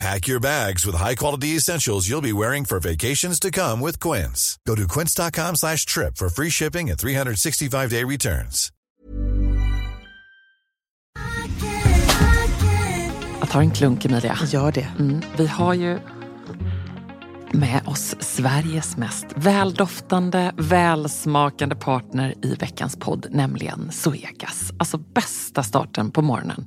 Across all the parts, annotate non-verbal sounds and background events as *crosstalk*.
Pack your bags with high-quality essentials you'll be wearing for vacations to come with Quince. Go to quince.com slash trip for free shipping and 365-day returns. Jag tar en klunk, Emilia. Gör det. Mm, vi har ju med oss Sveriges mest väldoftande, välsmakande partner i veckans podd, nämligen Zoegas. Alltså bästa starten på morgonen.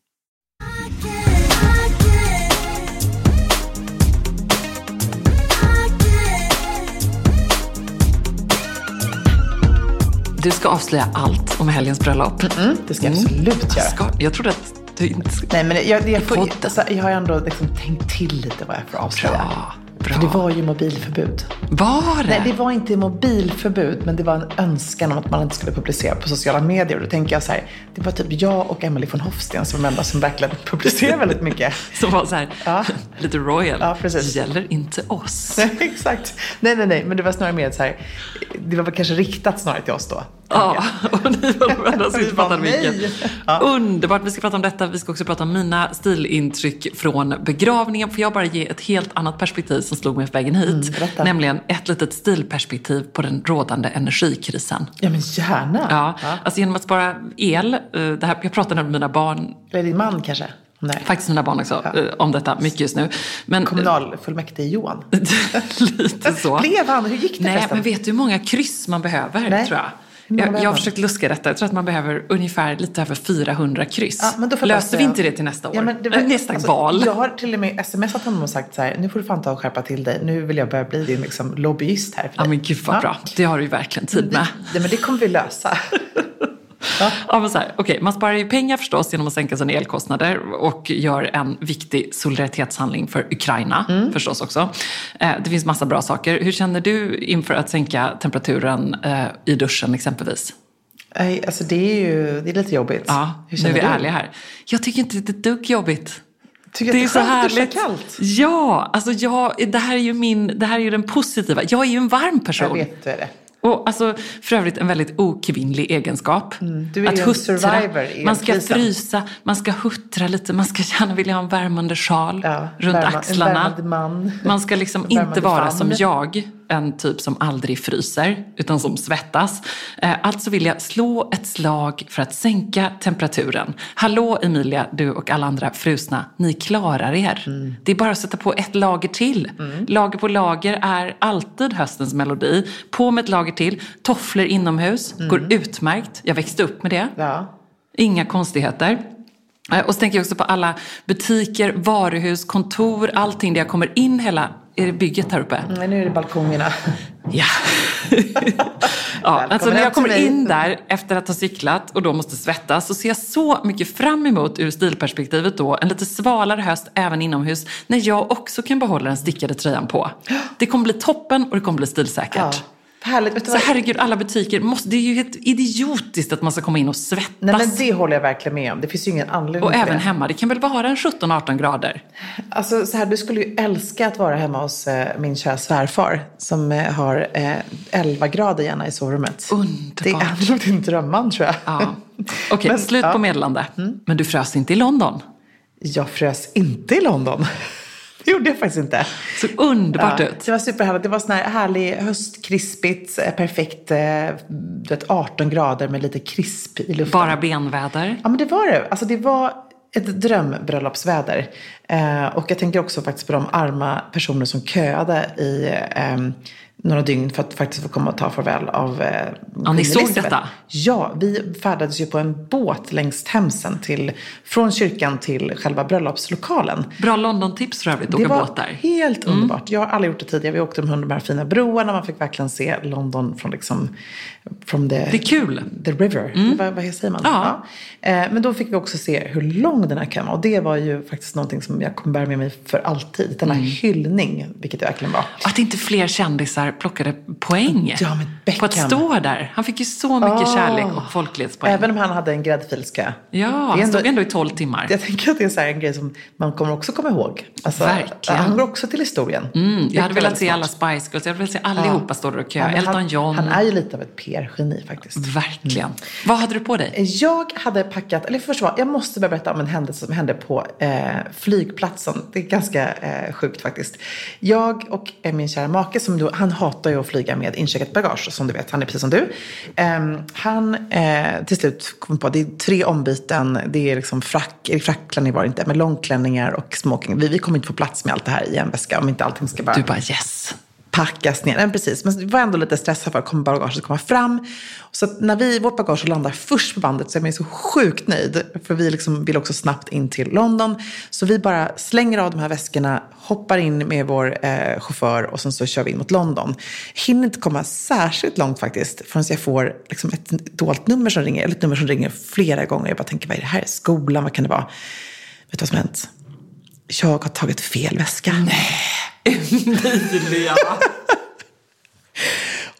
Du ska avslöja allt om helgens bröllop. det ska jag absolut göra. Ska, jag trodde att du inte skulle... Nej, men jag, jag, får, alltså, jag har ändå liksom tänkt till lite vad jag får avslöja. Bra, bra. För det var ju mobilförbud. Var det? Nej, det var inte mobilförbud, men det var en önskan om att man inte skulle publicera på sociala medier. Och då tänker jag så här, det var typ jag och Emily von Hofsten som var de enda som verkligen *laughs* publicerar väldigt mycket. *laughs* Som var så här, Ja. *laughs* lite royal. Ja, precis. Det gäller inte oss. Nej, exakt. Nej, nej, nej, men det var snarare mer så här, det var väl kanske riktat snarare till oss då. Ja, och ni var de enda som inte fattade. Ja. Underbart, vi ska prata om detta. Vi ska också prata om mina stilintryck från begravningen. Får jag bara ge ett helt annat perspektiv som slog mig på vägen hit? berätta. Nämligen ett litet stilperspektiv på den rådande energikrisen. Ja, men gärna. Ja, alltså genom att spara el. eh, Det här, jag pratade med mina barn, Eller din man kanske? Nej. faktiskt mina barn också, eh, om detta mycket just nu. Men, Kommunalfullmäktige Johan. *laughs* Lite så. Blev han? Hur gick det Nej, förresten? men vet du hur många kryss man behöver Nej. tror jag? Jag, jag har försökt luska detta. Jag tror att man behöver ungefär lite över 400 kryss. Ja, Löser vi inte det till nästa år? Ja, det var- Eller nästa alltså, val? Jag har till och med smsat honom och sagt så här, nu får du fan ta och skärpa till dig. Nu vill jag börja bli din liksom, lobbyist här för Ja men gud vad Ja. bra. Det har du ju verkligen tid med. Det, men det kommer vi lösa. *laughs* Ja, men så här, okej, man sparar ju pengar förstås genom att sänka sina elkostnader och gör en viktig solidaritetshandling för Ukraina Mm. förstås också. Eh, Det finns massa bra saker. Hur känner du inför att sänka temperaturen eh, i duschen exempelvis? Nej, alltså det är ju det är lite jobbigt. Ja, Hur nu är vi du? ärliga här. Jag tycker inte det är ett dugg jobbigt. Tycker Det är så härligt. kallt? Ja, alltså jag, det här är ju min, det här är ju den positiva. Jag är ju en varm person. Jag vet det. Och alltså, för övrigt en väldigt okvinnlig egenskap. Mm, du är ju en survivor i man ska elkrisen. frysa, man ska huttra lite, man ska gärna vilja ha en värmande sjal Ja, runt värma- axlarna. man. Ska liksom *laughs* inte vara famn. som jag, en typ som aldrig fryser, utan som svettas. Eh, Alltså vill jag slå ett slag för att sänka temperaturen. Hallå Emilia, du och alla andra frusna, ni klarar er. Mm. Det är bara att sätta på ett lager till. Lager på lager är alltid höstens melodi. På med ett lager till. Tofflor inomhus, går utmärkt. Jag växte upp med det. Ja. Inga konstigheter. Eh, Och så tänker jag också på alla butiker, varuhus, kontor, allting där jag kommer in hela Är det bygget här uppe? Nej, nu är det balkongerna. Ja. *laughs* ja alltså när jag kommer in där efter att ha cyklat och då måste svettas så ser jag så mycket fram emot ur stilperspektivet då en lite svalare höst även inomhus när jag också kan behålla den stickade tröjan på. Det kommer bli toppen och det kommer bli stilsäkert. Ja. Härligt. Vet du Så vad? herregud, alla butiker, måste, det är ju helt idiotiskt att man ska komma in och svettas. Nej, men det håller jag verkligen med om. Det finns ju ingen anledning och till även det. hemma, det kan väl vara en 17-18 grader? Alltså, så här, du skulle ju älska att vara hemma hos eh, min kära svärfar som eh, har eh, 11 grader gärna i sovrummet. Underbart. Det är nog din drömman tror jag. Ja. *laughs* Okej, Men, slut ja. Mm. på meddelande. Men du frös inte i London? Jag frös inte i London. Det gjorde jag faktiskt inte. Såg underbart Ja, ut. Det var superhärligt. Det var sån här härlig höstkrispigt, eh, perfekt, eh, du vet, 18 grader med lite krisp i luften. Bara benväder. Ja, men det var det. Alltså det var ett drömbröllopsväder. Eh, och jag tänker också faktiskt på de arma personer som köade i eh, några dygn för att faktiskt få komma och ta farväl av eh, Ja, ni såg detta? Ja, vi färdades ju på en båt längs Themsen till, från kyrkan till själva bröllopslokalen. Bra London-tips för övrigt, Det åka var båt där. Mm. helt underbart. Jag har aldrig gjort det tidigare. Vi åkte med de här fina broarna. Man fick verkligen se London från liksom... From the, Det är kul. The river. Vad, vad säger man? Ja. Eh, men då fick vi också se hur lång den här kön var. Och det var ju faktiskt någonting som jag kommer bära med mig för alltid. Denna Mm. hyllning, vilket det verkligen var. Att inte fler kändisar plockade poäng Ja, på att stå där. Han fick ju så mycket Ah. kärlek och folklighetspoäng. Även om han hade en gräddfilskö. Ja, han stod ändå i 12 timmar. Jag tänker att det är så här en grej som man kommer också komma ihåg. Alltså, Verkligen. Han går också till historien. Mm, jag hade velat se alla. Spice Girls, jag hade velat se allihopa stå där och köa. Ja, Elton han, John. Han är ju lite av ett PR-geni faktiskt. Verkligen. Vad hade du på dig? Jag hade packat, eller först var, jag måste börja berätta om en händelse som hände på eh, flygplatsen. Det är ganska eh, sjukt faktiskt. Jag och eh, min kära make, som då, han hatar ju att flyga med incheckat bagage som du vet, han är precis som du. Ehm, han eh, till slut kom på, det är tre ombyten, det är liksom frack, eller frackklänning var det inte, men långklänningar och smoking. Vi, vi kommer inte få plats med allt det här i en väska om inte allting ska bara Du bara yes packas ner. Men precis, men vi var ändå lite stressade för att kommer bagaget komma fram. Så att när vi, vårt bagage landar först på bandet så är man ju så sjukt nöjd. För vi liksom vill också snabbt in till London. Så vi bara slänger av de här väskorna, hoppar in med vår eh, chaufför och sen så kör vi in mot London. Hinner inte komma särskilt långt faktiskt förrän jag får liksom ett dolt nummer som ringer. Eller ett nummer som ringer flera gånger. Jag bara tänker, vad är det här? Skolan? Vad kan det vara? Vet du vad som har hänt? Jag har tagit fel väska. Emilia.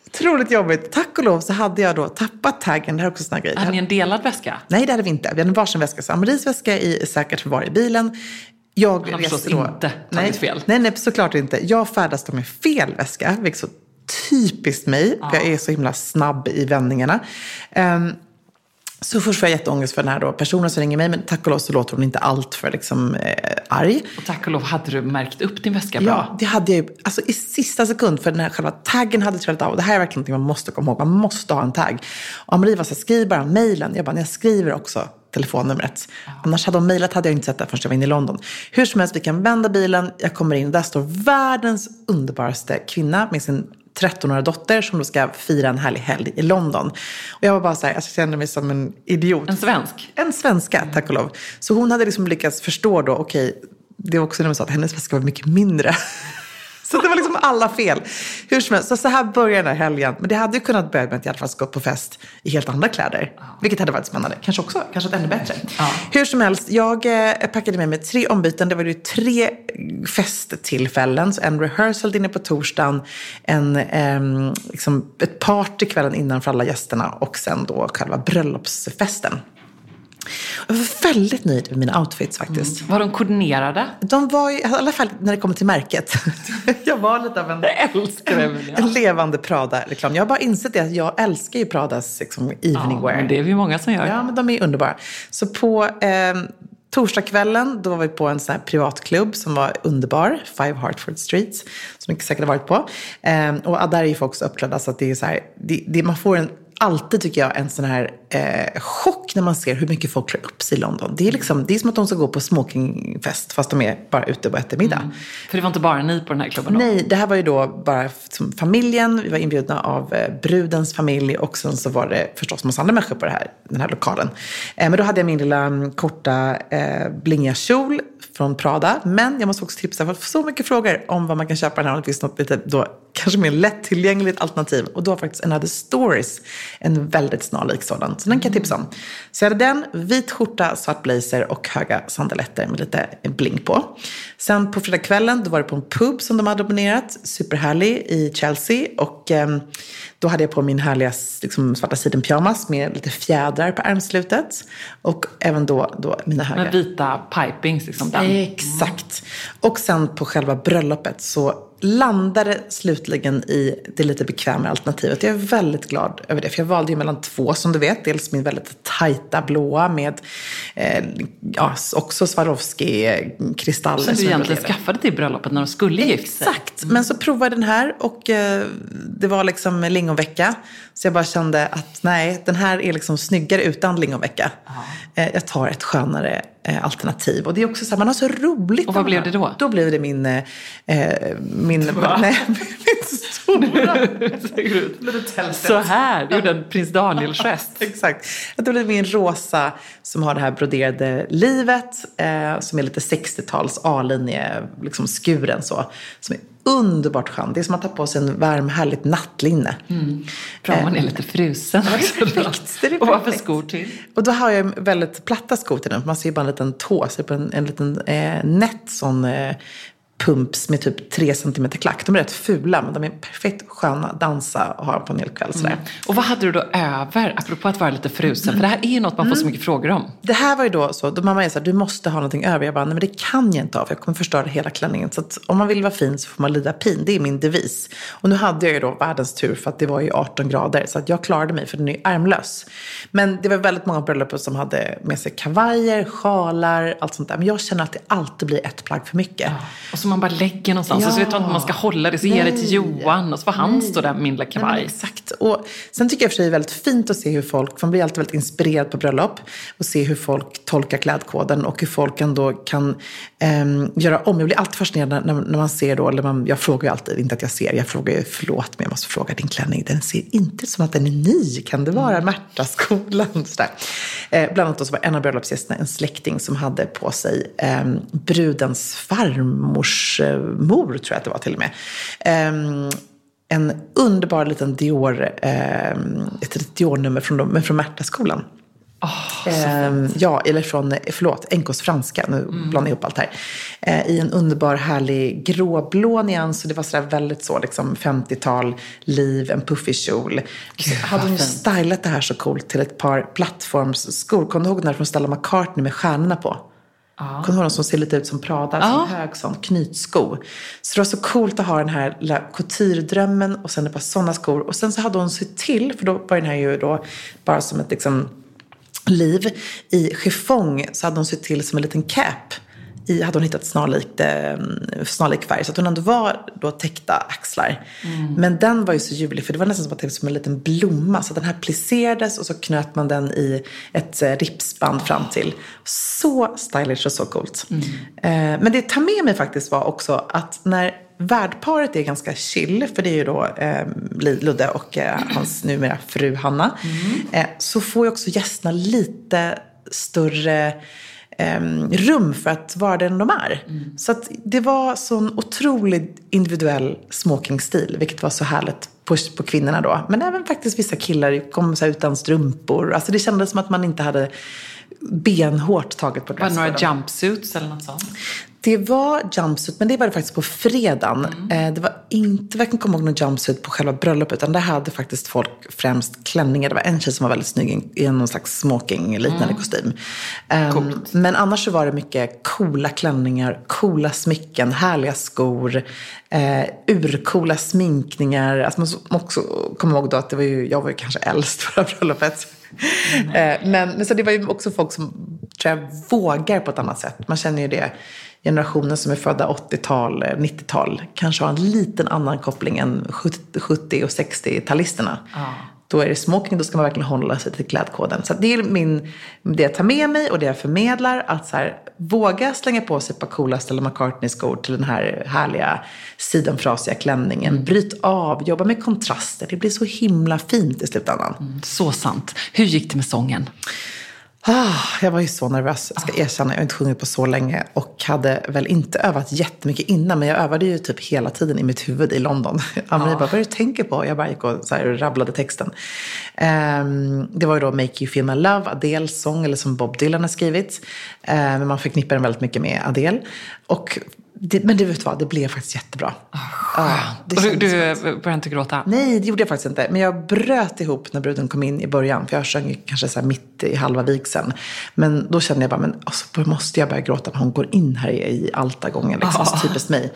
Otroligt jobbigt. Tack och lov så hade jag då tappat taggen. Det här är också en grej. Hade ni en delad väska? Nej, det hade vi inte. Vi hade en varsin väska. Så Amaries väska i säkert förvar i bilen. Jag Han har reste förstås då... inte tagit nej, fel. Nej, nej, såklart inte. Jag färdas då med fel väska, vilket är så typiskt mig. För jag är så himla snabb i vändningarna. Ehm, så först får jag jätteångest för den här då personen som ringer mig, men tack och lov så låter hon inte allt för liksom, eh, arg. Och tack och lov hade du märkt upp din väska bra. Ja, det hade jag ju alltså, i sista sekund. För den här själva taggen hade trillat av. Och det här är verkligen något man måste komma ihåg. Man måste ha en tagg. Och Amarie var så här, skriv bara mejlen. Jag bara, jag skriver också telefonnumret. Annars hade de mejlat hade jag inte sett det förrän jag var inne i London. Hur som helst, vi kan vända bilen. Jag kommer in. Där står världens underbaraste kvinna med sin 13-åriga dotter som då ska fira en härlig helg i London. Och jag var bara så här, alltså, jag kände mig som en idiot. En svensk? En svenska, tack och lov. Så hon hade liksom lyckats förstå då, okej, det är också när hon sa att hennes väska var mycket mindre. Så det var liksom alla fel. Hur som helst, så, så här börjar den här helgen. Men det hade ju kunnat börja med att jag i alla fall ska gå på fest i helt andra kläder. Vilket hade varit spännande. Kanske också, kanske ännu bättre. Ja. Hur som helst, jag eh, packade med mig tre ombyten. Det var ju tre festtillfällen. Så en rehearsal inne på torsdagen, en, ehm, liksom ett party kvällen innan för alla gästerna och sen då själva bröllopsfesten. Jag var väldigt nöjd med mina outfits faktiskt. Var de koordinerade? De var i alla fall när det kommer till märket. *laughs* jag var lite av en, Emilia. en levande Prada-reklam. Jag har bara insett det att jag älskar ju Pradas liksom, evening Ja, wear. men det är vi många som gör. Ja, men de är underbara. Så på eh, torsdagskvällen, då var vi på en sån här privatklubb som var underbar. Five Hartford Streets, som ni säkert har varit på. Eh, och där är ju folk så uppklädda så att det är så här, det, det, man får en alltid, tycker jag, en sån här eh, chock när man ser hur mycket folk klär upp sig i London. Det är, liksom, det är som att de ska gå på smokingfest fast de är bara ute på eftermiddag. Mm. För det var inte bara ni på den här klubben då? Nej, det här var ju då bara familjen. Vi var inbjudna av eh, brudens familj och sen så var det förstås massa andra människor på det här, den här lokalen. Eh, men då hade jag min lilla mm, korta eh, blingiga kjol från Prada. Men jag måste också tipsa, för så mycket frågor om vad man kan köpa den här. Om det finns något lite då, kanske mer lättillgängligt alternativ. Och då har faktiskt Another Stories en väldigt snarlik sådan. Så den kan jag tipsa om. Så jag hade den, vit skjorta, svart blazer och höga sandaletter med lite bling på. Sen på fredagskvällen, då var det på en pub som de hade abonnerat. Superhärlig i Chelsea. Och eh, då hade jag på min härliga liksom, svarta sidenpyjamas med lite fjädrar på armslutet. Och även då, då mina höga... Med vita pipings liksom. Den. Exakt. Och sen på själva bröllopet så landade slutligen i det lite bekvämare alternativet. Jag är väldigt glad över det, för jag valde ju mellan två som du vet. Dels min väldigt tajta blåa med eh, ja, också Swarovski-kristaller. Som du egentligen skaffade till bröllopet när de skulle gifta sig. Exakt, men så provade jag den här och eh, det var liksom lingonvecka. Så jag bara kände att nej, den här är liksom snyggare utan lingonvecka. Eh, jag tar ett skönare eh, alternativ. Och det är också så här, man har så roligt. Och vad blev det då? Då blev det min... Eh, min *laughs* *laughs* nej, stora... så här, du gjorde en prins Daniel-gest. *laughs* Exakt. Blev det min rosa som har det här broderade livet. Eh, som är lite 60-tals A-linje, liksom skuren så. Som är underbart skön. Det är som att ta på sig en varm, härligt nattlinne. Mm. Bra om man är lite frusen också. Perfekt. *laughs* Det är och vad för skor till? Och då har jag väldigt platta skor till den. Man ser bara en liten tå, så på en, en liten eh, nätt sån eh, pumps med typ 3 cm klack. De är rätt fula men de är perfekt sköna att dansa och ha på en hel kväll. Mm. Och vad hade du då över, apropå att vara lite frusen? Mm. För det här är ju något man får så mm. mycket frågor om. Det här var ju då så, då mamma är så här, du måste ha någonting över. Jag bara, nej men det kan jag inte ha för jag kommer förstöra hela klänningen. Så att om man vill vara fin så får man lida pin. Det är min devis. Och nu hade jag ju då världens tur för att det var ju 18 grader. Så att jag klarade mig för den är ju ärmlös. Men det var väldigt många bröllop som hade med sig kavajer, sjalar, allt sånt där. Men jag känner att det alltid blir ett plagg för mycket. Ja. Man bara lägger någonstans. Ja. Och så vet man inte man ska hålla det. Så ger det till Johan. Och så får han Nej. stå där med min lilla kavaj. Nej, exakt. Och sen tycker jag för sig det är väldigt fint att se hur folk, man blir alltid väldigt inspirerad på bröllop. Och se hur folk tolkar klädkoden. Och hur folk ändå kan um, göra om. Jag blir alltid fascinerad när, när man ser då, eller man, jag frågar ju alltid, inte att jag ser, jag frågar ju förlåt men jag måste fråga din klänning. Den ser inte som att den är ny. Kan det vara mm. Märtaskolan? *laughs* Eh, bland annat så var en av bröllopsgästerna en släkting som hade på sig eh, brudens farmors eh, mor, tror jag att det var till och med. Eh, en underbar liten Dior, eh, ett Dior-nummer från, från Märtaskolan. Oh, eh, ja, eller från, förlåt, NKs franska, nu mm. blandar jag ihop allt här. Eh, I en underbar härlig gråblå nyans. Och det var sådär väldigt så, liksom 50-tal, liv, en puffig kjol. Så hade hon ju stylat det här så coolt till ett par plattformsskor. Kommer du ihåg när från Stella McCartney med stjärnorna på? Ja. Kommer du ihåg som ser lite ut som Prada? Ja. Som hög sån knytsko. Så det var så coolt att ha den här lilla couture-drömmen och sen ett par sådana skor. Och sen så hade hon sett till, för då var den här ju då bara som ett liksom liv. I chiffong så hade hon sett till som en liten cap. I, hade hon hittat snarlikt, eh, snarlik färg. Så att hon ändå var då täckta axlar. Mm. Men den var ju så ljuvlig för det var nästan som, att det var som en liten blomma. Så den här plisserades och så knöt man den i ett eh, ripsband fram till. Så stylish och så coolt. Mm. Eh, men det tar med mig faktiskt var också att när Värdparet är ganska chill, för det är ju då eh, Ludde och eh, *clears throat* hans numera fru Hanna. Mm. Eh, så får ju också gästerna lite större rum för att vara den de är. Mm. Så att det var sån otroligt individuell smokingstil, vilket var så härligt på, på kvinnorna då. Men även faktiskt vissa killar kom så utan strumpor. Alltså det kändes som att man inte hade benhårt tagit på dresscode. Var det några jumpsuits eller något sånt? Det var jumpsuit, men det var det faktiskt på fredagen. Mm. Eh, det var inte, varken kommer ihåg någon jumpsuit på själva bröllopet, utan där hade faktiskt folk främst klänningar. Det var en tjej som var väldigt snygg i någon slags smoking-liknande mm. kostym. Um, men annars så var det mycket coola klänningar, coola smycken, härliga skor, uh, urcoola sminkningar. Alltså man också kommer ihåg då att det var ju, jag var ju kanske äldst på det här bröllopet. Mm. men, men så det var ju också folk som tror jag vågar på ett annat sätt. Man känner ju det generationen som är födda 80-tal, 90-tal kanske har en liten annan koppling än 70 och 60-talisterna. Ja. då är det smoking, då ska man verkligen hålla sig till klädkoden. Så det är min, det jag tar med mig och det jag förmedlar. Att så här, våga slänga på sig ett par coola Stella McCartney-skor till den här härliga sidenfrasiga klänningen. Mm. Bryt av, jobba med kontraster. Det blir så himla fint i slutändan. Mm, så sant. Hur gick det med sången? Ah, jag var ju så nervös, jag ska erkänna. Jag har inte sjungit på så länge och hade väl inte övat jättemycket innan. Men jag övade ju typ hela tiden i mitt huvud i London. *laughs* Amelie ah. bara, vad är det du tänker på? Jag bara gick och så här, rabblade texten. Um, det var ju då Make You Feel My Love, Adele's sång, eller som Bob Dylan har skrivit. Uh, men man förknippar den väldigt mycket med Adele. Och det, men du vet vad, det blev faktiskt jättebra. Oh, ja, du, du började inte gråta? Nej, det gjorde jag faktiskt inte. Men jag bröt ihop när bruden kom in i början. För jag sjöng kanske så mitt i halva vigseln. Men då kände jag bara, men alltså, måste jag börja gråta när hon går in här i, altargången. Liksom, oh. typiskt mig.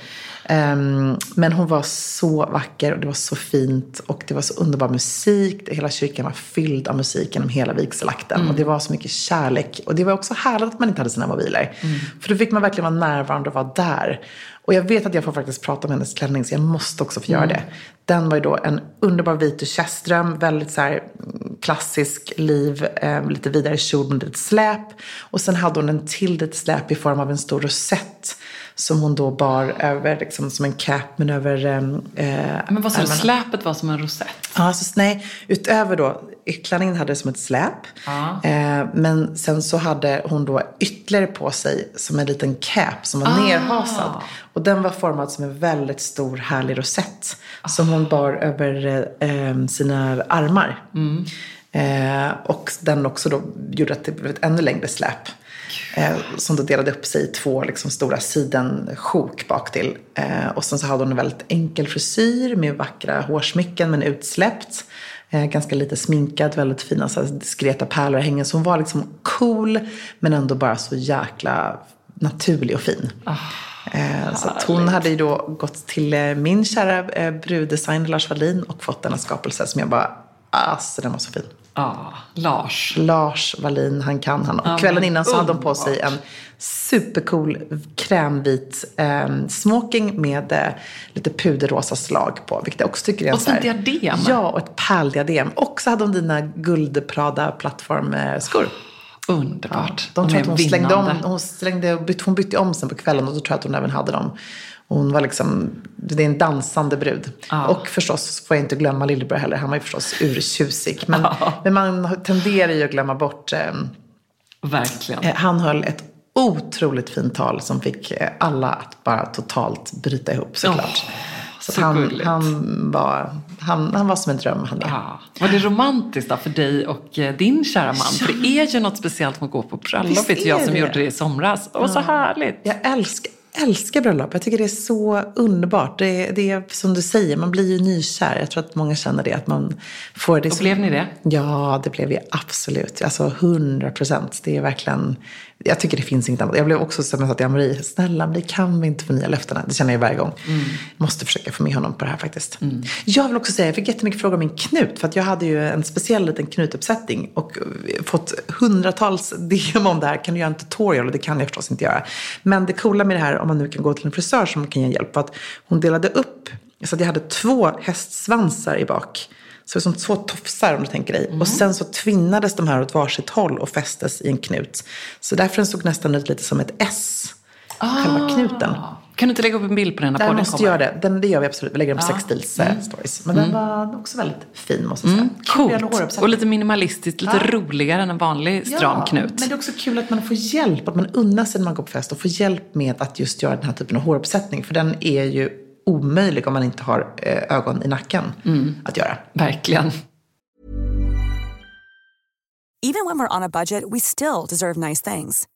Um, men hon var så vacker och det var så fint. Och det var så underbar musik. Hela kyrkan var fylld av musik genom hela vigselakten. Mm. Och det var så mycket kärlek. Och det var också härligt att man inte hade sina mobiler. Mm. För då fick man verkligen vara närvarande och vara där. Och jag vet att jag får faktiskt prata om hennes klänning, så jag måste också få göra mm. det. Den var ju då en underbar vit duchessdröm, väldigt så här mm, klassisk liv, eh, lite vidare kjol med lite släp. Och sen hade hon en till litet släp i form av en stor rosett som hon då bar över, liksom som en cap, men över eh, Men vad sa du, släpet var som en rosett? Ja, alltså, nej, utöver då, klänningen hade det som ett släp. Ah. Eh, men sen så hade hon då ytterligare på sig som en liten cap som var ah. nerhasad. Och den var formad som en väldigt stor härlig rosett. Ah. Som hon bar över eh, sina armar. Mm. Eh, och den också då gjorde att det blev ett ännu längre släp. Eh, som då delade upp sig i två liksom, stora sidensjok bak till. Eh, och sen så hade hon en väldigt enkel frisyr med vackra hårsmycken men utsläppt. Eh, ganska lite sminkad, väldigt fina så här, diskreta pärlor hängen. Så hon var liksom cool men ändå bara så jäkla naturlig och fin. Oh. Så hon hade ju då gått till eh, min kära eh, bruddesigner Lars Wallin och fått denna skapelse som jag bara, alltså den var så fin. Ja, Lars. Lars Wallin, han kan han. Och ja, kvällen innan så hade de på sig en supercool krämvit eh, smoking med eh, lite puderrosa slag på. Vilket jag också tycker är en Och så diadem. Ja, och ett pärldiadem. Och så hade hon dina guldprada plattformskor. Underbart. Ja, de tror att hon slängde om, hon, slängde, hon bytte om sen på kvällen och då tror jag att hon även hade dem. Hon var liksom, det är en dansande brud. Ja. Och förstås får jag inte glömma lillebror heller. Han var ju förstås urtjusig. Men, ja. men man tenderar ju att glömma bort. Eh, Verkligen. Eh, han höll ett otroligt fint tal som fick eh, alla att bara totalt bryta ihop såklart. Oh. Så, han, han, var, han, han var som en dröm. Han ja. Var det romantiskt då för dig och eh, din kära man? Ja. För det är ju något speciellt med att gå på bröllop, vet jag som det. gjorde det i somras. Och ja. så härligt. Jag älskar, älskar bröllop. Jag tycker det är så underbart. Det, det är som du säger, man blir ju nykär. Jag tror att många känner det. Att man får det och blev ni det? Ja, det blev vi absolut. Alltså hundra procent. Det är verkligen jag tycker det finns inget annat. Jag blev också som jag sa till Marie, snälla Marie, kan vi inte förnya löftena? Det känner jag varje gång. Mm. Måste försöka få med honom på det här faktiskt. Mm. Jag vill också säga, jag fick jättemycket frågor om min knut. För att jag hade ju en speciell liten knutuppsättning och fått hundratals *laughs* DM om det här. Kan du göra en tutorial? Och det kan jag förstås inte göra. Men det coola med det här, om man nu kan gå till en frisör som kan ge hjälp, var att hon delade upp så att jag hade två hästsvansar i bak. Så som två tofsar om du tänker dig. Mm. Och sen så tvinnades de här åt varsitt håll och fästes i en knut. Så därför den såg nästan ut lite som ett S. Ah. Själva knuten. Kan du inte lägga upp en bild på den när podden måste göra det. Den, det gör vi absolut. Vi lägger den på ja. Sexstils mm. stories. Men mm. den var också väldigt fin måste jag säga. Mm. Coolt. Och lite minimalistiskt, lite ja. roligare än en vanlig stram ja, knut. Men det är också kul att man får hjälp, att man unnar sig när man går på fest och får hjälp med att just göra den här typen av håruppsättning. För den är ju omöjlig om man inte har eh, ögon i nacken mm. att göra. Verkligen. Even when we're on a budget we still deserve nice things.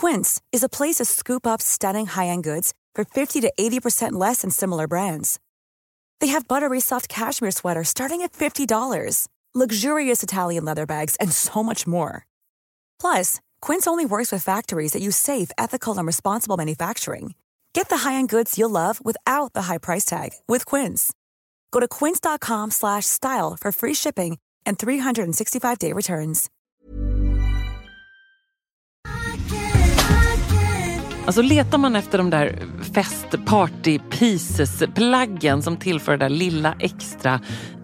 Quince is a place to scoop up stunning high-end goods for 50 to 80% less than similar brands. They have buttery soft cashmere sweaters starting at $50, luxurious Italian leather bags and so much more. Plus, Quince only works with factories that use safe, ethical and responsible manufacturing. Get the high-end goods you'll love without the high price tag with Quince. Go to quince.com slash style for free shipping and 365-day returns. Alltså letar man efter de där fest party pieces plaggen som tillför det där lilla extra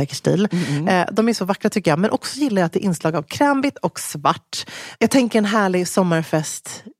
säker stil, mm. de är så vackra tycker jag. Men också gillar jag att det är inslag av krämvitt och svart. Jag tänker en härlig sommarfest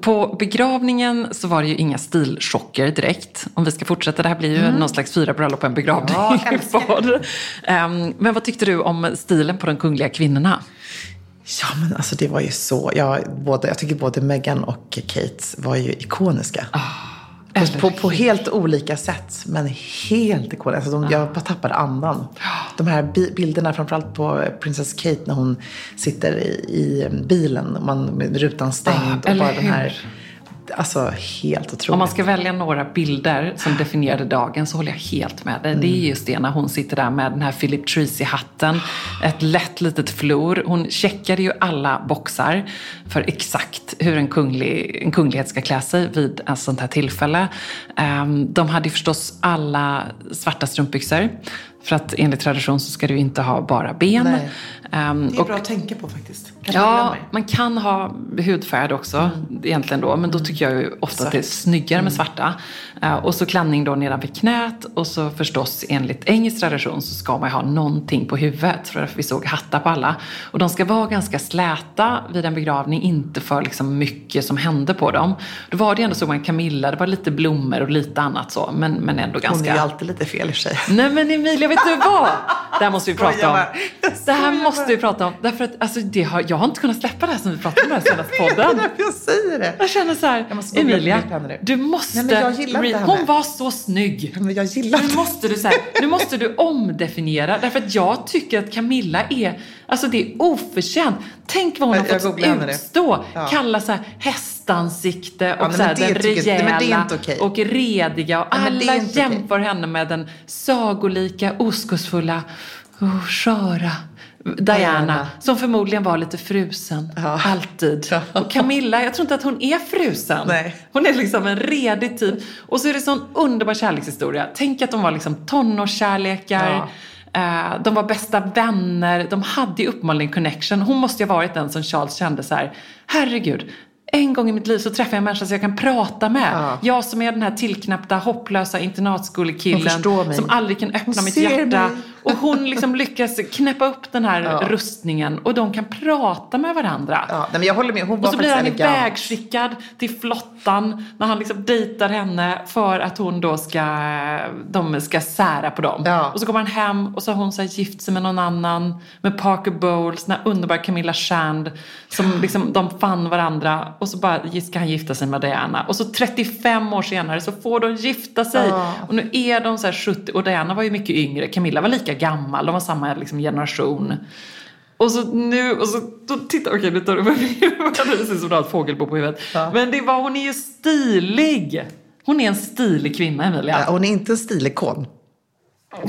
på begravningen så var det ju inga stilchocker direkt. Om vi ska fortsätta, det här blir ju mm. någon slags fyra bröllop och en begravning. Ja, *laughs* ehm, men vad tyckte du om stilen på de kungliga kvinnorna? Ja, men alltså det var ju så. Jag, både, jag tycker både Meghan och Kate var ju ikoniska. Oh. På, på, helt olika sätt, men helt ikoniska. Alltså de, jag bara tappade andan. *gasps* De här bilderna, framförallt på Princess Kate när hon sitter i, i bilen, man, med rutan stängd. Ah, och bara den här Alltså helt otroligt. Om man ska välja några bilder som definierade dagen så håller jag helt med dig. Mm. Det är mm. just det när hon sitter där med den här Philip Treacy-hatten. Ett lätt litet flor. Hon checkade ju alla boxar för exakt hur en, kunglig, en kunglighet ska klä sig vid ett sånt här tillfälle. Ehm, de hade ju förstås alla svarta strumpbyxor. För att enligt tradition så ska du inte ha bara ben. Nej. Um, det är och, bra att tänka på faktiskt. Kanske ja, man kan ha hudfärg också mm. egentligen då. Men då mm. tycker jag ju ofta Svart. att det är snyggare med mm. svarta. Uh, och så klänning då nedanför knät. Och så förstås enligt engelsk tradition så ska man ju ha någonting på huvudet. För vi såg hattar på alla. Och de ska vara ganska släta vid en begravning. Inte för liksom mycket som hände på dem. Då var det ändå så med Camilla. Det var lite blommor och lite annat så. Men, men ändå ganska... Hon är ju alltid lite fel i sig. Nej men Emilia, vet du vad? Det här måste vi prata om. Det här måste vi prata om. Därför att alltså, det har, jag har inte kunnat släppa det här som vi pratade om den senaste podden. Jag säger det. Jag känner så här, Emilia, du måste... Nej, jag gillar hon var så snygg. Men jag gillar nu måste du så här, Nu måste du omdefiniera. Därför att jag tycker att Camilla är, alltså det är oförtjänt. Tänk vad hon har fått utstå. Ja. Kalla så här hästansikte och ja, så här, den rejäla nej, okay. och rediga. Och alla jämför okay. henne med den sagolika, oskuldsfulla och sköra Diana, Diana, som förmodligen var lite frusen. Ja. Alltid. Ja. Och Camilla, jag tror inte att hon är frusen. Nej. Hon är liksom en redig typ. Och så är det sån underbar kärlekshistoria. Tänk att de var liksom tonårskärlekar. Ja. Eh, de var bästa vänner. De hade ju uppenbarligen connection. Hon måste ju ha varit den som Charles kände så här, herregud, en gång i mitt liv så träffar jag en människa som jag kan prata med. Ja. Jag som är den här tillknäppta, hopplösa internatskolekillen som aldrig kan öppna mitt hjärta. Mig. Och hon liksom lyckas knäppa upp den här ja. rustningen och de kan prata med varandra. Ja, men jag håller med. Hon var och så blir han ivägskickad till flottan när han liksom dejtar henne för att hon då ska, de ska sära på dem. Ja. Och så kommer han hem och så har hon så gift sig med någon annan, med Parker Bowles, den här underbara Camilla Shand, som liksom, de fann varandra och så bara ska han gifta sig med Diana. Och så 35 år senare så får de gifta sig. Ja. Och nu är de så 70, och Diana var ju mycket yngre, Camilla var lika gammal, de var samma liksom, generation. Och så nu, och så då titta, okej nu tar du *laughs* det ser som du har ett fågelbo på huvudet. Ja. Men det var, hon är ju stilig. Hon är en stilig kvinna Emilia. Ja, hon är inte en stilikon. *laughs*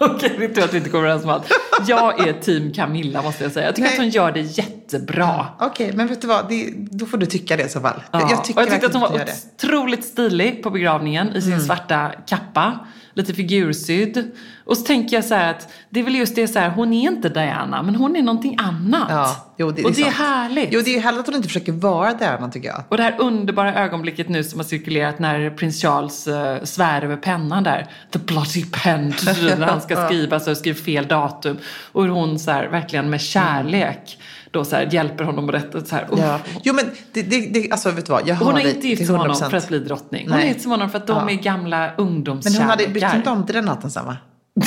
okej, det tror jag att vi inte kommer överens om allt. Jag är team Camilla måste jag säga. Jag tycker Nej. att hon gör det jätte jättebra. Okej, men vet du vad? Det, då får du tycka det i så fall. Ja. Jag tycker och jag tyckte att hon var otroligt stilig på begravningen i sin Mm. svarta kappa. Lite figursydd. Och så tänker jag så att det är väl just det så här, hon är inte Diana, men hon är någonting annat. Ja, jo, det, och det är sant. härligt. Jo, det är härligt att hon inte försöker vara Diana tycker jag. Och det här underbara ögonblicket nu som har cirkulerat när prins Charles uh, svär över pennan där. The bloody pen. när han ska *laughs* skriva så skriver fel datum. Och hur hon så här, verkligen med kärlek då så här, hjälper honom att rätta. Så här. Ja. Jo, men det, det, det, alltså vet du vad? Jag Hon dig inte gift till med honom 100%. för att bli drottning. Hon Nej. är gift med honom för att de Ja. är gamla Men ungdomskärlekar. hon hade bytt inte om till den natten sen va? *laughs*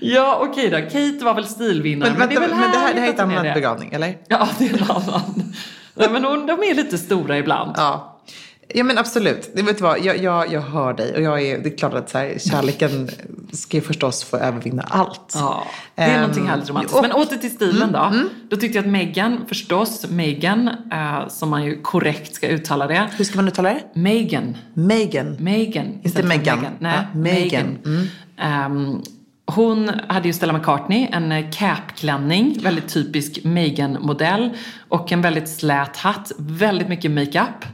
Ja, okej då. Kate var väl stilvinnare. Men, vänta, det är men, väl det här, det här är ett annat begravning, eller? Ja, det är en annan. Nej, men hon, de är lite stora ibland. Ja. Ja men absolut. Det, vet du vad, jag, jag, jag hör dig och jag är, det är klart att så här, kärleken ska ju förstås få övervinna allt. Ja, det är Ehm, någonting härligt romantiskt. och- Men åter till stilen då. Då tyckte jag att Meghan, förstås, Meghan, eh, som man ju korrekt ska uttala det. Hur ska man uttala det? Meghan. Meghan. Meghan. Inte Meghan. Nej, Ja, Meghan. Meghan. Ehm, hon hade ju Stella McCartney, en capklänning, väldigt typisk Meghan-modell. Och en väldigt slät hatt, väldigt mycket makeup,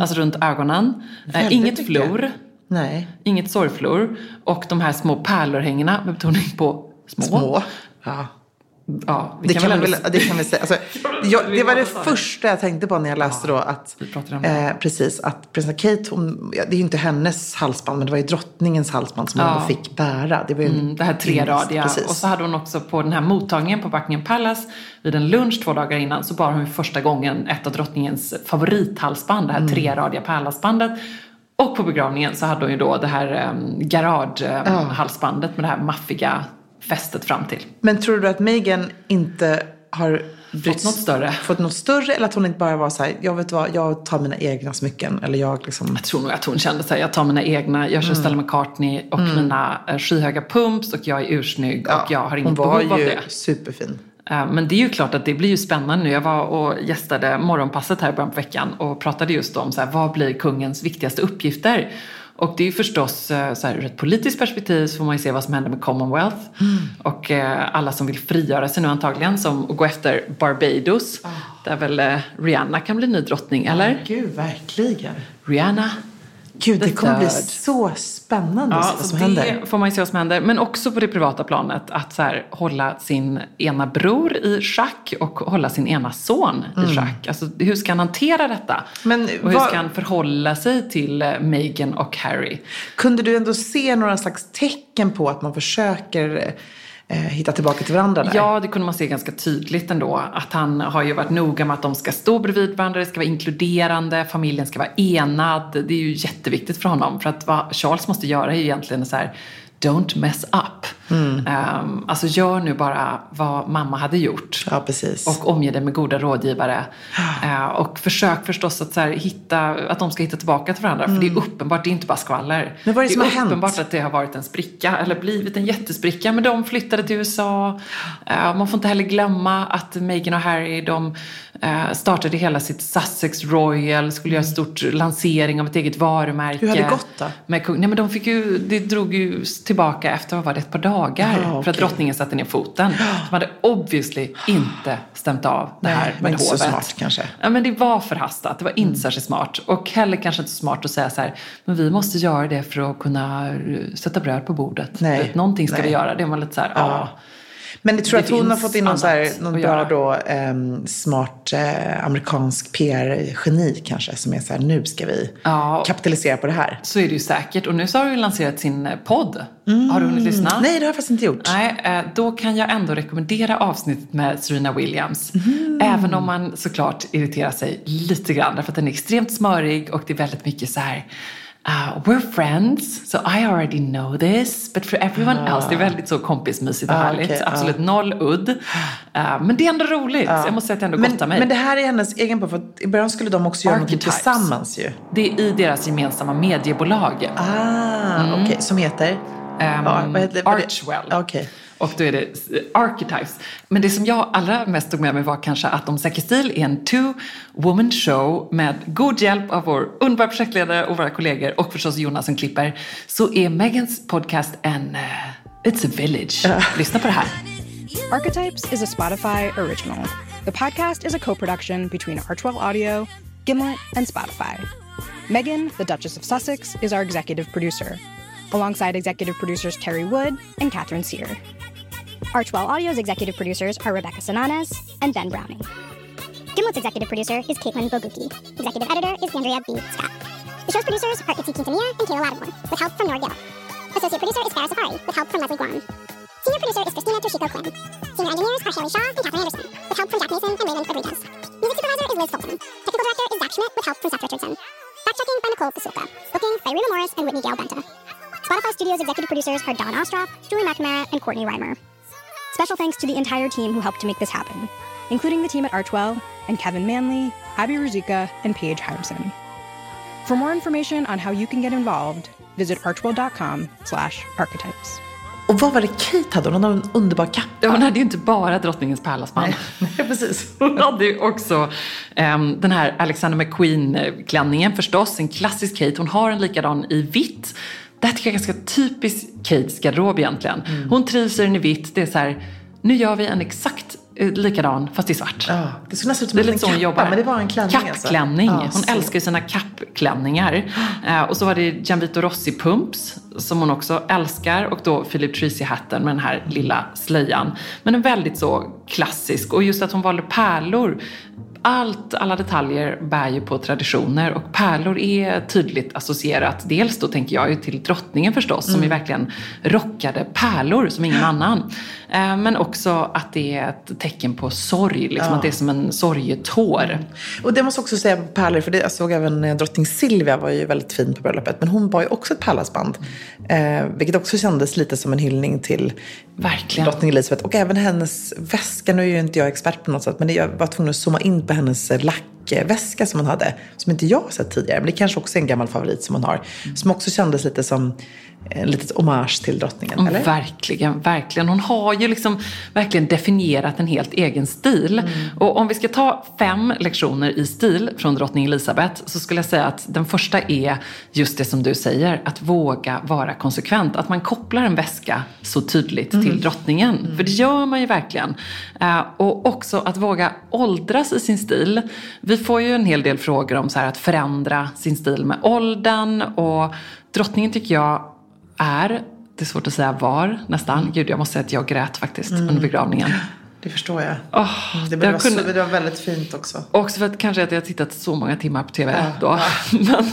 alltså runt ögonen. Eh, Väldigt inget flor, Nej. inget sorgflor. Och de här små pärlörhängena med betoning på små. Små. Ja. Ja, Det kan, väl man ändå- väl, det kan vi säga. Alltså, *laughs* jag, det var det första jag tänkte på när jag läste då att, eh, precis, att prinsessa Kate, hon, ja, det är ju inte hennes halsband, men det var ju drottningens halsband som Ja. hon fick bära. Det var ju Mm, det här treradiga. Precis. Och så hade hon också på den här mottagningen på Buckingham Palace vid en lunch två dagar innan så bar hon för första gången ett av drottningens favorithalsband, det Mm. här treradiga pärlhalsbandet. Och på begravningen så hade hon ju då det här um, garagehalsbandet med det här maffiga fästet fram till. Men tror du att Meghan inte har brytt- något större? Fått något större eller att hon inte bara var så här, jag vet vad, jag tar mina egna smycken. Eller jag liksom... Jag tror nog att hon kände sig, jag tar mina egna, jag kör Mm. Stella McCartney och mina eh, skyhöga pumps och jag är ursnygg och jag har hon inget var behov av ju det. superfin. Eh, Men det är ju klart att det blir ju spännande nu. Jag var och gästade Morgonpasset här i början på veckan och pratade just om så här, vad blir kungens viktigaste uppgifter? Och det är ju förstås, eh, så här, ur ett politiskt perspektiv så får man ju se vad som händer med Commonwealth. Och eh, alla som vill frigöra sig nu antagligen, som och gå efter Barbados. Där väl eh, Rihanna kan bli ny drottning, eller? Gud, verkligen. Rihanna. Gud, det kommer bli så spännande att se Ja, vad så som det händer. får man ju se vad som händer. Men också på det privata planet att så här, hålla sin ena bror i schack och hålla sin ena son i schack. Alltså, hur ska han hantera detta? Men och hur vad- ska han förhålla sig till eh, Meghan och Harry? Kunde du ändå se några slags tecken på att man försöker eh, hitta tillbaka till varandra där? Ja, det kunde man se ganska tydligt ändå. Att han har ju varit noga med att de ska stå bredvid varandra, det ska vara inkluderande, familjen ska vara enad. Det är ju jätteviktigt för honom. För att vad Charles måste göra är ju egentligen så här, don't mess up. Mm. Um, alltså gör nu bara vad mamma hade gjort. Ja. Och omge dig med goda rådgivare. Eh, och försök förstås att, så här, hitta, att de ska hitta tillbaka till varandra. För det är uppenbart, det är inte bara skvaller. Mm. Men vad är det som har hänt? uppenbart att det har varit en spricka, eller blivit en jättespricka. Men de flyttade till USA. Eh, man får inte heller glömma att Meghan och Harry, de startade hela sitt Sussex Royal, skulle göra en stort lansering av ett eget varumärke. Hur har det gått då? Med kung. Nej men de fick ju, det drog ju tillbaka efter, vad var det, ett par dagar. Jaha, För att drottningen satte ner foten. *gasps* De hade obviously inte stämt av det Nej, här men med inte så hovet. smart kanske. Ja, men det var förhastat. Det var inte särskilt smart. Och heller kanske inte så smart att säga så här, men vi måste göra det för att kunna eh, sätta bröd på bordet. Nej, Någonting ska nej. vi göra. Det var lite så här, ja. Men jag tror Det att hon har fått in någon, så här, någon bra då, ehm, smart eh, amerikansk PR-geni kanske. Som är så här, nu ska vi Ja. kapitalisera på det här. Så är det ju säkert. Och nu så har du lanserat sin eh, podd. Har du hunnit lyssna? Mm. Nej, det har jag faktiskt inte gjort. Nej, eh, då kan jag ändå rekommendera avsnittet med Serena Williams. Mm. Även om man såklart irriterar sig lite grann. Därför att den är extremt smörig och det är väldigt mycket så här. Uh, we're friends, so I already know this. But for everyone else, det är väldigt så kompismysigt och Ah, härligt. okej, Absolut noll udd. Uh, men det är ändå roligt. Jag måste säga att jag ändå Men, gottar mig. men det här är hennes egen podd. För i början skulle de också göra något tillsammans ju. Det är i deras gemensamma mediebolag. Ah, okej. Som heter? Det- Archwell. Okej. Och då är det eh, Archetypes. Men det som jag allra mest tog med mig var kanske att Om säker stil är en two-woman show med god hjälp av vår underbara projektledare och våra kollegor och förstås Jonas som klipper. Så är Megans podcast en... eh, it's a village. Lyssna på det här. Archetypes is a Spotify original. The podcast is a co production between Archwell Audio, Gimlet, and Spotify. Megan, the Duchess of Sussex, is our executive producer, alongside executive producers Terry Wood and Catherine Sear. Archwell Audio's executive producers are Rebecca Sananes and Ben Browning. Gimlet's executive producer is Caitlin Boguki. Executive editor is Andrea B. Scott. The show's producers are Itzi Quintanilla and Kayla Lattimore, with help from Nora. Associate producer is Farah Safari, with help from Leslie Guan. Senior producer is Christina Toshiko Quinn. Senior engineers are Haley Shaw and Catherine Anderson, with help from Jack Mason and Raymond Rodriguez. Music supervisor is Liz Fulton. Technical director is Zach Schmidt, with help from Seth Richardson. Fact checking by Nicole Pasulka. Booking by Rima Morris and Whitney Gale Benta. Spotify Studios executive producers are Don Ostroff, Julie McNamara, and Courtney Reimer. Special thanks to the entire team who helped to make this happen, including the team at Archwell and Kevin Manley, Abby Ruzika, and Paige Hyamson. For more information on how you can get involved, visit archwell.com slash archetypes. Och vad var det Kate hade? Hon hade en underbar kappa. Ja, hon hade ju inte bara drottningens pärlasband. *laughs* Nej, precis. Hon hade ju också um, den här Alexander McQueen-klänningen förstås. En klassisk Kate. Hon har en likadan i vitt. Det här tycker jag är ganska typisk Kates garderob egentligen. Hon trivs i den i vitt. Det är så här, nu gör vi en exakt eh, likadan fast i svart. Ja, det såg nästan ut som Det är en lite så hon kappa, jobbar. men det var en klänning. alltså. Kappklänning. Ja, hon så. älskar ju sina kappklänningar. Eh, och så var det Gianvito Rossi Pumps som hon också älskar. Och då Philip Treacy-hatten med den här lilla slöjan. Men en väldigt så klassisk. Och just att hon valde pärlor. Allt, alla detaljer bär ju på traditioner och pärlor är tydligt associerat. Dels då tänker jag ju till drottningen förstås som Mm. ju verkligen rockade pärlor som ingen annan. Eh, Men också att det är ett tecken på sorg, liksom att det är som en sorgetår. Och det måste jag också säga pärlor, för det, jag såg även eh, drottning Silvia var ju väldigt fin på bröllopet. Men hon bar ju också ett pärlhalsband. Eh, vilket också kändes lite som en hyllning till Verkligen. drottning Elizabeth. Och även hennes väska, nu är ju inte jag expert på något sätt, men det- jag var tvungen att zooma in på hennes eh, lackväska som hon hade. Som inte jag sett tidigare, men det kanske också är en gammal favorit som hon har. Som också kändes lite som en litet hommage till drottningen, Mm, eller? Verkligen, verkligen. Hon har ju liksom verkligen definierat en helt egen stil. Och om vi ska ta fem lektioner i stil från drottning Elizabeth så skulle jag säga att den första är just det som du säger, att våga vara konsekvent. Att man kopplar en väska så tydligt till drottningen. För det gör man ju verkligen. Eh, och också att våga åldras i sin stil. Vi får ju en hel del frågor om så här att förändra sin stil med åldern. Och drottningen tycker jag är, det är svårt att säga var nästan. Gud, jag måste säga att jag grät faktiskt under begravningen. Det förstår jag. Mm, Det, jag var kunde- så, det var väldigt fint också. Också för att kanske att jag tittat så många timmar på TV då. *laughs* Men,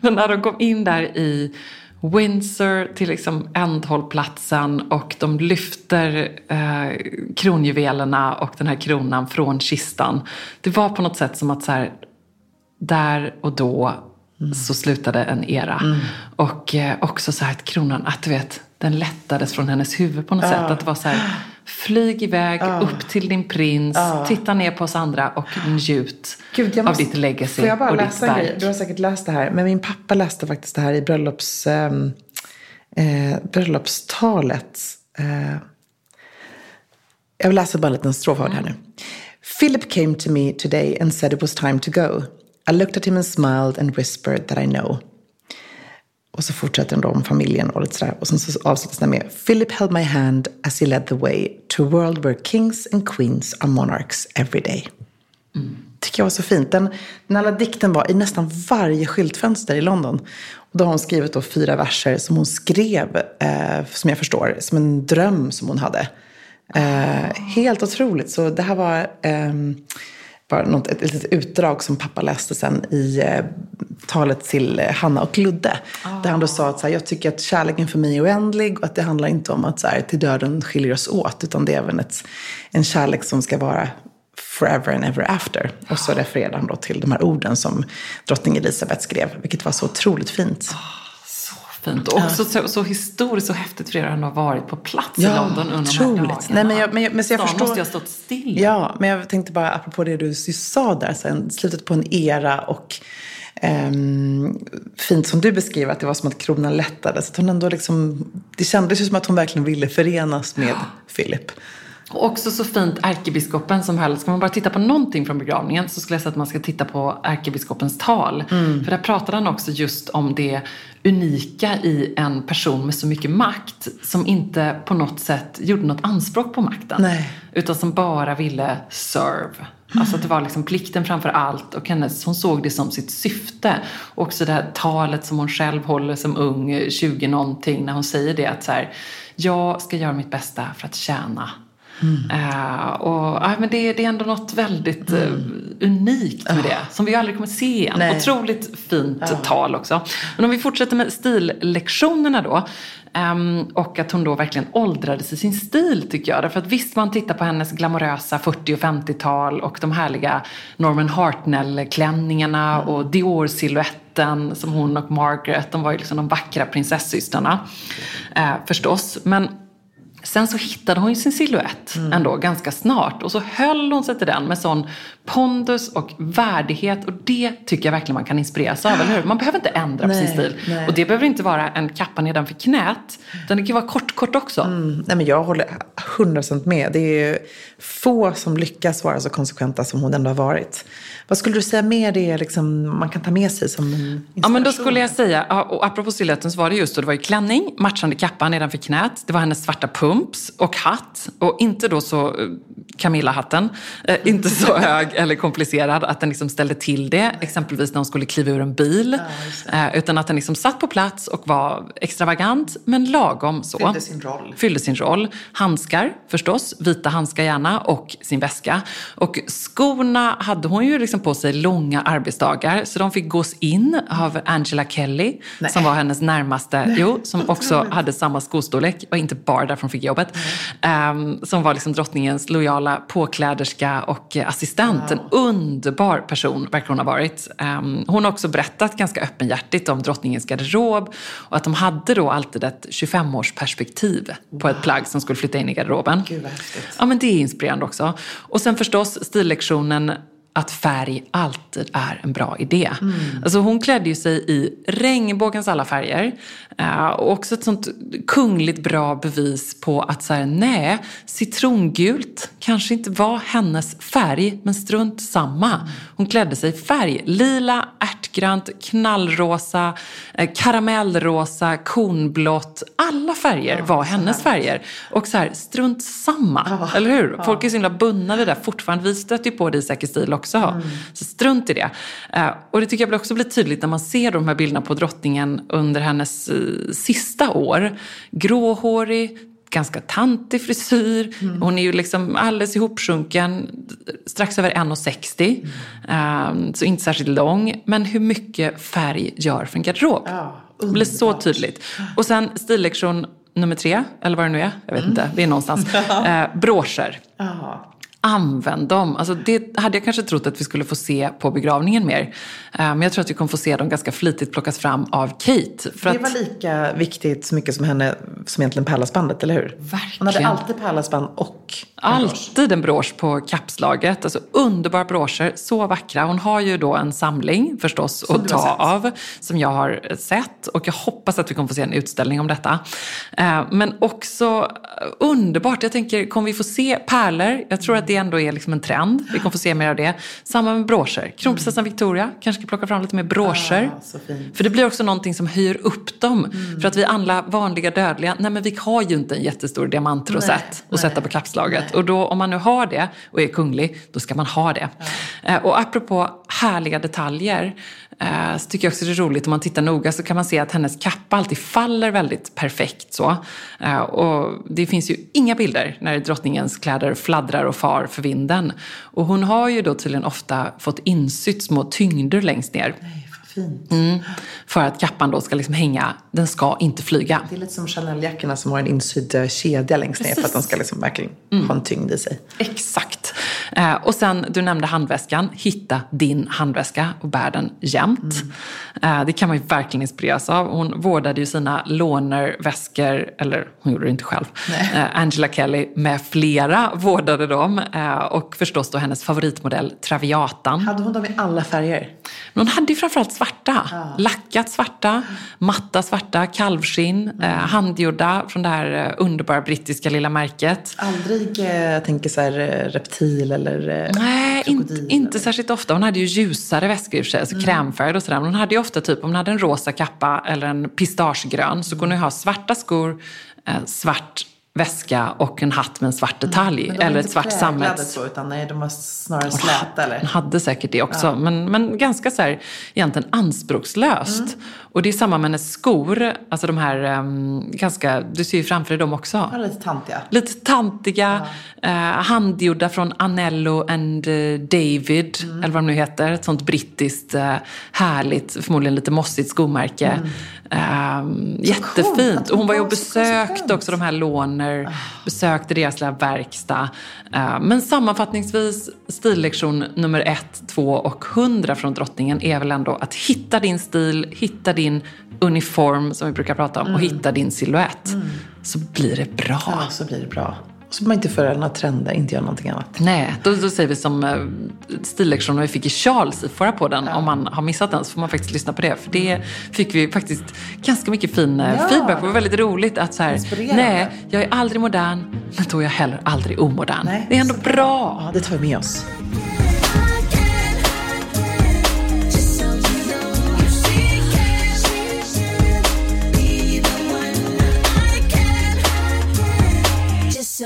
men när de kom in där i Windsor till liksom ändhållplatsen och de lyfter eh, kronjuvelerna och den här kronan från kistan. Det var på något sätt som att så här, där och då så slutade en era. Och eh, också så här att kronan, att du vet, den lättades från hennes huvud på något sätt. Att det var så här, flyg iväg upp till din prins, titta ner på oss andra och njut Gud, jag av måste- ditt legacy Får jag bara och ditt läsa grej? verk. Du har säkert läst det här. Men min pappa läste faktiskt det här i bröllops, ehm, eh, bröllopstalet. Eh, jag läsa bara en liten strof av det här nu. Philip came to me today and said it was time to go. I looked at him and smiled and whispered that I know. Och så fortsätter den då om familjen och lite sådär. Och sen så avslutas den med Philip held my hand as he led the way to a world where kings and queens are monarchs every day. tycker jag var så fint. Den, den alla dikten var i nästan varje skyltfönster i London. Och då har hon skrivit då fyra verser som hon skrev, eh, som jag förstår, som en dröm som hon hade. Eh, helt otroligt. Så det här var Eh, bara något, ett, litet utdrag som pappa läste sen i eh, talet till eh, Hanna och Ludde. Där han då sa att så här, jag tycker att kärleken för mig är oändlig och att det handlar inte om att så här, till döden skiljer oss åt. Utan det är även ett, en kärlek som ska vara forever and ever after. Och så refererade han då till de här orden som drottning Elisabeth skrev. Vilket var så otroligt fint. Så fint. Och också så, så historiskt och häftigt för er att ha varit på plats i Ja, London under de här otroligt. dagarna. Nej, men jag- men jag- men så jag Stan förstår- måste ju ha stått still. Ja, men jag tänkte bara apropå det du sa där, sen, slutet på en era och ehm, fint som du beskriver, att det var som att kronan lättades. Att hon ändå liksom, det kändes ju som att hon verkligen ville förenas med Philip. Och också så fint ärkebiskopen som höll, ska man bara titta på någonting från begravningen så skulle jag säga att man ska titta på ärkebiskopens tal. För där pratade han också just om det unika i en person med så mycket makt som inte på något sätt gjorde något anspråk på makten. Nej. Utan som bara ville serve. Alltså att det var liksom plikten framför allt och hennes, hon såg det som sitt syfte. Och också det här talet som hon själv håller som ung, 20 någonting, när hon säger det att så här, jag ska göra mitt bästa för att tjäna Eh, och, ja, men det, det är ändå något väldigt eh, unikt med det, som vi aldrig kommer se igen. Nej. Otroligt fint tal också. Men om vi fortsätter med stillektionerna då. ehm, och att hon då verkligen åldrades i sin stil tycker jag. Därför att visst man tittar på hennes glamorösa 40 och 50-tal och de härliga Norman Hartnell-klänningarna och Dior-silhuetten som hon och Margaret, de var ju liksom de vackra prinsessystrarna. Eh, förstås. Men Sen så hittade hon ju sin silhuett ändå ganska snart och så höll hon sig till den med sån pondus och värdighet och det tycker jag verkligen man kan inspireras av, eller hur? Man behöver inte ändra på sin Nej, stil. nej. Och det behöver inte vara en kappa nedanför knät, utan det kan vara kort, kort också. Mm, nej men jag håller 100% med. Det är ju få som lyckas vara så konsekventa som hon ändå har varit. Vad skulle du säga mer det liksom, man kan ta med sig som inspiration? Ja men då skulle jag säga, ja, och apropå silhuetten så var det just då, det var ju klänning, matchande kappa nedanför knät, det var hennes svarta pumps och hatt. Och inte då så eh, Camilla-hatten, eh, inte så *laughs* hög eller komplicerad att den liksom ställde till det, exempelvis när hon skulle kliva ur en bil. eh, utan att den liksom satt på plats och var extravagant men lagom så. Fyllde sin roll. Fyllde sin roll. Handskar förstås, vita handskar gärna och sin väska. Och skorna hade hon ju liksom på sig långa arbetsdagar så de fick gås in av Angela Kelly som var hennes närmaste, jo, som också *laughs* hade samma skostorlek och inte bara därför hon fick jobbet. Ehm, som var liksom drottningens lojala påkläderska och assistent. En underbar person verkar hon ha varit. Ehm, hon har också berättat ganska öppenhjärtigt om drottningens garderob och att de hade då alltid ett 25-årsperspektiv på ett plagg som skulle flytta in i garderoben. Gud. Ja, men det är inspirerande också. Och sen förstås stillektionen att färg alltid är en bra idé. Alltså hon klädde ju sig i regnbågens alla färger. Eh, och också ett sånt kungligt bra bevis på att så här, nej, citrongult kanske inte var hennes färg, men strunt samma. Hon klädde sig i färg. Lila, ärtgrönt, knallrosa, eh, karamellrosa, kornblått. Alla färger var hennes färger. Och så här, strunt samma. Eller hur? Folk är så himla bundna vid det där fortfarande. Vi stöter ju på det i Säker stil också. Så strunt i det. Eh, och det tycker jag också blir tydligt när man ser de här bilderna på drottningen under hennes sista år. Gråhårig, ganska tantig frisyr. Hon är ju liksom alldeles ihopsjunken, strax över 1,60. Ehm, så inte särskilt lång. Men hur mycket färg gör för en garderob? det blir så tydligt. Och sen stillektion nummer tre, eller vad det nu är. Jag vet inte, det är någonstans. *laughs* Eh, broscher. Använd dem. Alltså det hade jag kanske trott att vi skulle få se på begravningen mer. Eh, Men jag tror att vi kommer få se dem ganska flitigt plockas fram av Kate. Det var att, lika viktigt så mycket som henne, som egentligen pärlsbandet, eller hur? Verkligen. Hon hade alltid pärlsband och en. Alltid en brosch på kappslaget. Alltså underbara broscher, så vackra. Hon har ju då en samling förstås att du ta av. Som jag har sett. Och jag hoppas att vi kommer få se en utställning om detta. Eh, Men också eh, underbart. Jag tänker, kommer vi få se pärlor? Jag tror att det ändå är liksom en trend. Vi kommer få se mer av det. Samma med broscher. Kronprinsessan Victoria kanske ska plocka fram lite mer broscher. Ah. För det blir också någonting som höjer upp dem. För att vi alla vanliga dödliga, nej men vi har ju inte en jättestor diamantrosett att sätta på kappslaget. Och då om man nu har det och är kunglig, då ska man ha det. Eh, och apropå härliga detaljer, Eh, så tycker jag också det är roligt om man tittar noga så kan man se att hennes kappa alltid faller väldigt perfekt så. Eh, och det finns ju inga bilder när drottningens kläder fladdrar och far för vinden. Och hon har ju då tydligen ofta fått insytt små tyngder längst ner. Nej, fint. Mm. För att kappan då ska liksom hänga, den ska inte flyga. Det är lite som Chanel-jackorna som har en insydd kedja längst ner för att de ska liksom verkligen Mm. ha en tyngd i sig. Exakt. Eh, och sen, du nämnde handväskan. Hitta din handväska och bär den jämt. Mm. Eh, det kan man ju verkligen inspireras av. Hon vårdade ju sina lånerväskor, eller hon gjorde det inte själv. Eh, Angela Kelly med flera vårdade dem. Eh, och förstås då hennes favoritmodell Traviatan. Hade hon dem i alla färger? Men hon hade ju framförallt svarta. Ja. Lackat svarta, matta svarta, kalvskinn, mm. eh, handgjorda från det här eh, underbara brittiska lilla märket. Aldrig, eh, jag tänker så här, eh, reptil eller eh, Nej, in, inte särskilt ofta. Hon hade ju ljusare väskor i och för sig, alltså mm. krämfärgad och sådär. Men hon hade ju ofta typ, om hon hade en rosa kappa eller en pistagegrön så kunde hon ha svarta skor, eh, svart väska och en hatt med en svart detalj. Mm, eller ett svart sammets... så, utan nej, de var snarare släta eller? hade säkert det också. Ja. Men, men ganska så här, egentligen anspråkslöst. Mm. Och det är samma med hennes skor. Alltså de här um, ganska, du ser ju framför dig dem också. Ja, lite tantiga. Lite tantiga, ja. uh, handgjorda från Anello and uh, David. Mm. Eller vad de nu heter. Ett sånt brittiskt uh, härligt, förmodligen lite mossigt skomärke. Mm. Um, jättefint. Och hon var ju och besökte också de här Låner, oh. besökte deras lilla verkstad. Uh, men sammanfattningsvis, stillektion nummer ett, två och hundra från drottningen är väl ändå att hitta din stil, hitta din uniform som vi brukar prata om mm. och hitta din silhuett. Mm. Så blir det bra. Ja, så blir det bra. Så man inte följer några trender, inte gör någonting annat. Nej, då, då säger vi som eh, stillektionen vi fick i Charles i förra podden. Ja. Om man har missat den så får man faktiskt lyssna på det. För det fick vi faktiskt ganska mycket fin eh, ja. feedback på. Det var väldigt roligt att så här, nej, jag är aldrig modern, men då är jag heller aldrig omodern. Nej, det är ändå bra. Ja, det tar vi med oss.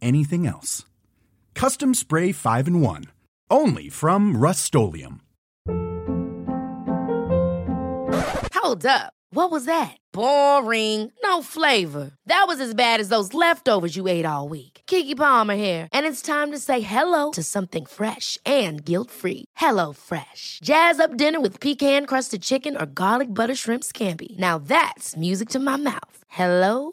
anything else. Custom Spray 5 and 1. Only from Rust Hold up. What was that? Boring. No flavor. That was as bad as those leftovers you ate all week. Kiki Palmer here, and it's time to say hello to something fresh and guilt-free. Hello Fresh. Jazz up dinner with pecan-crusted chicken or garlic butter shrimp scampi. Now that's music to my mouth. Hello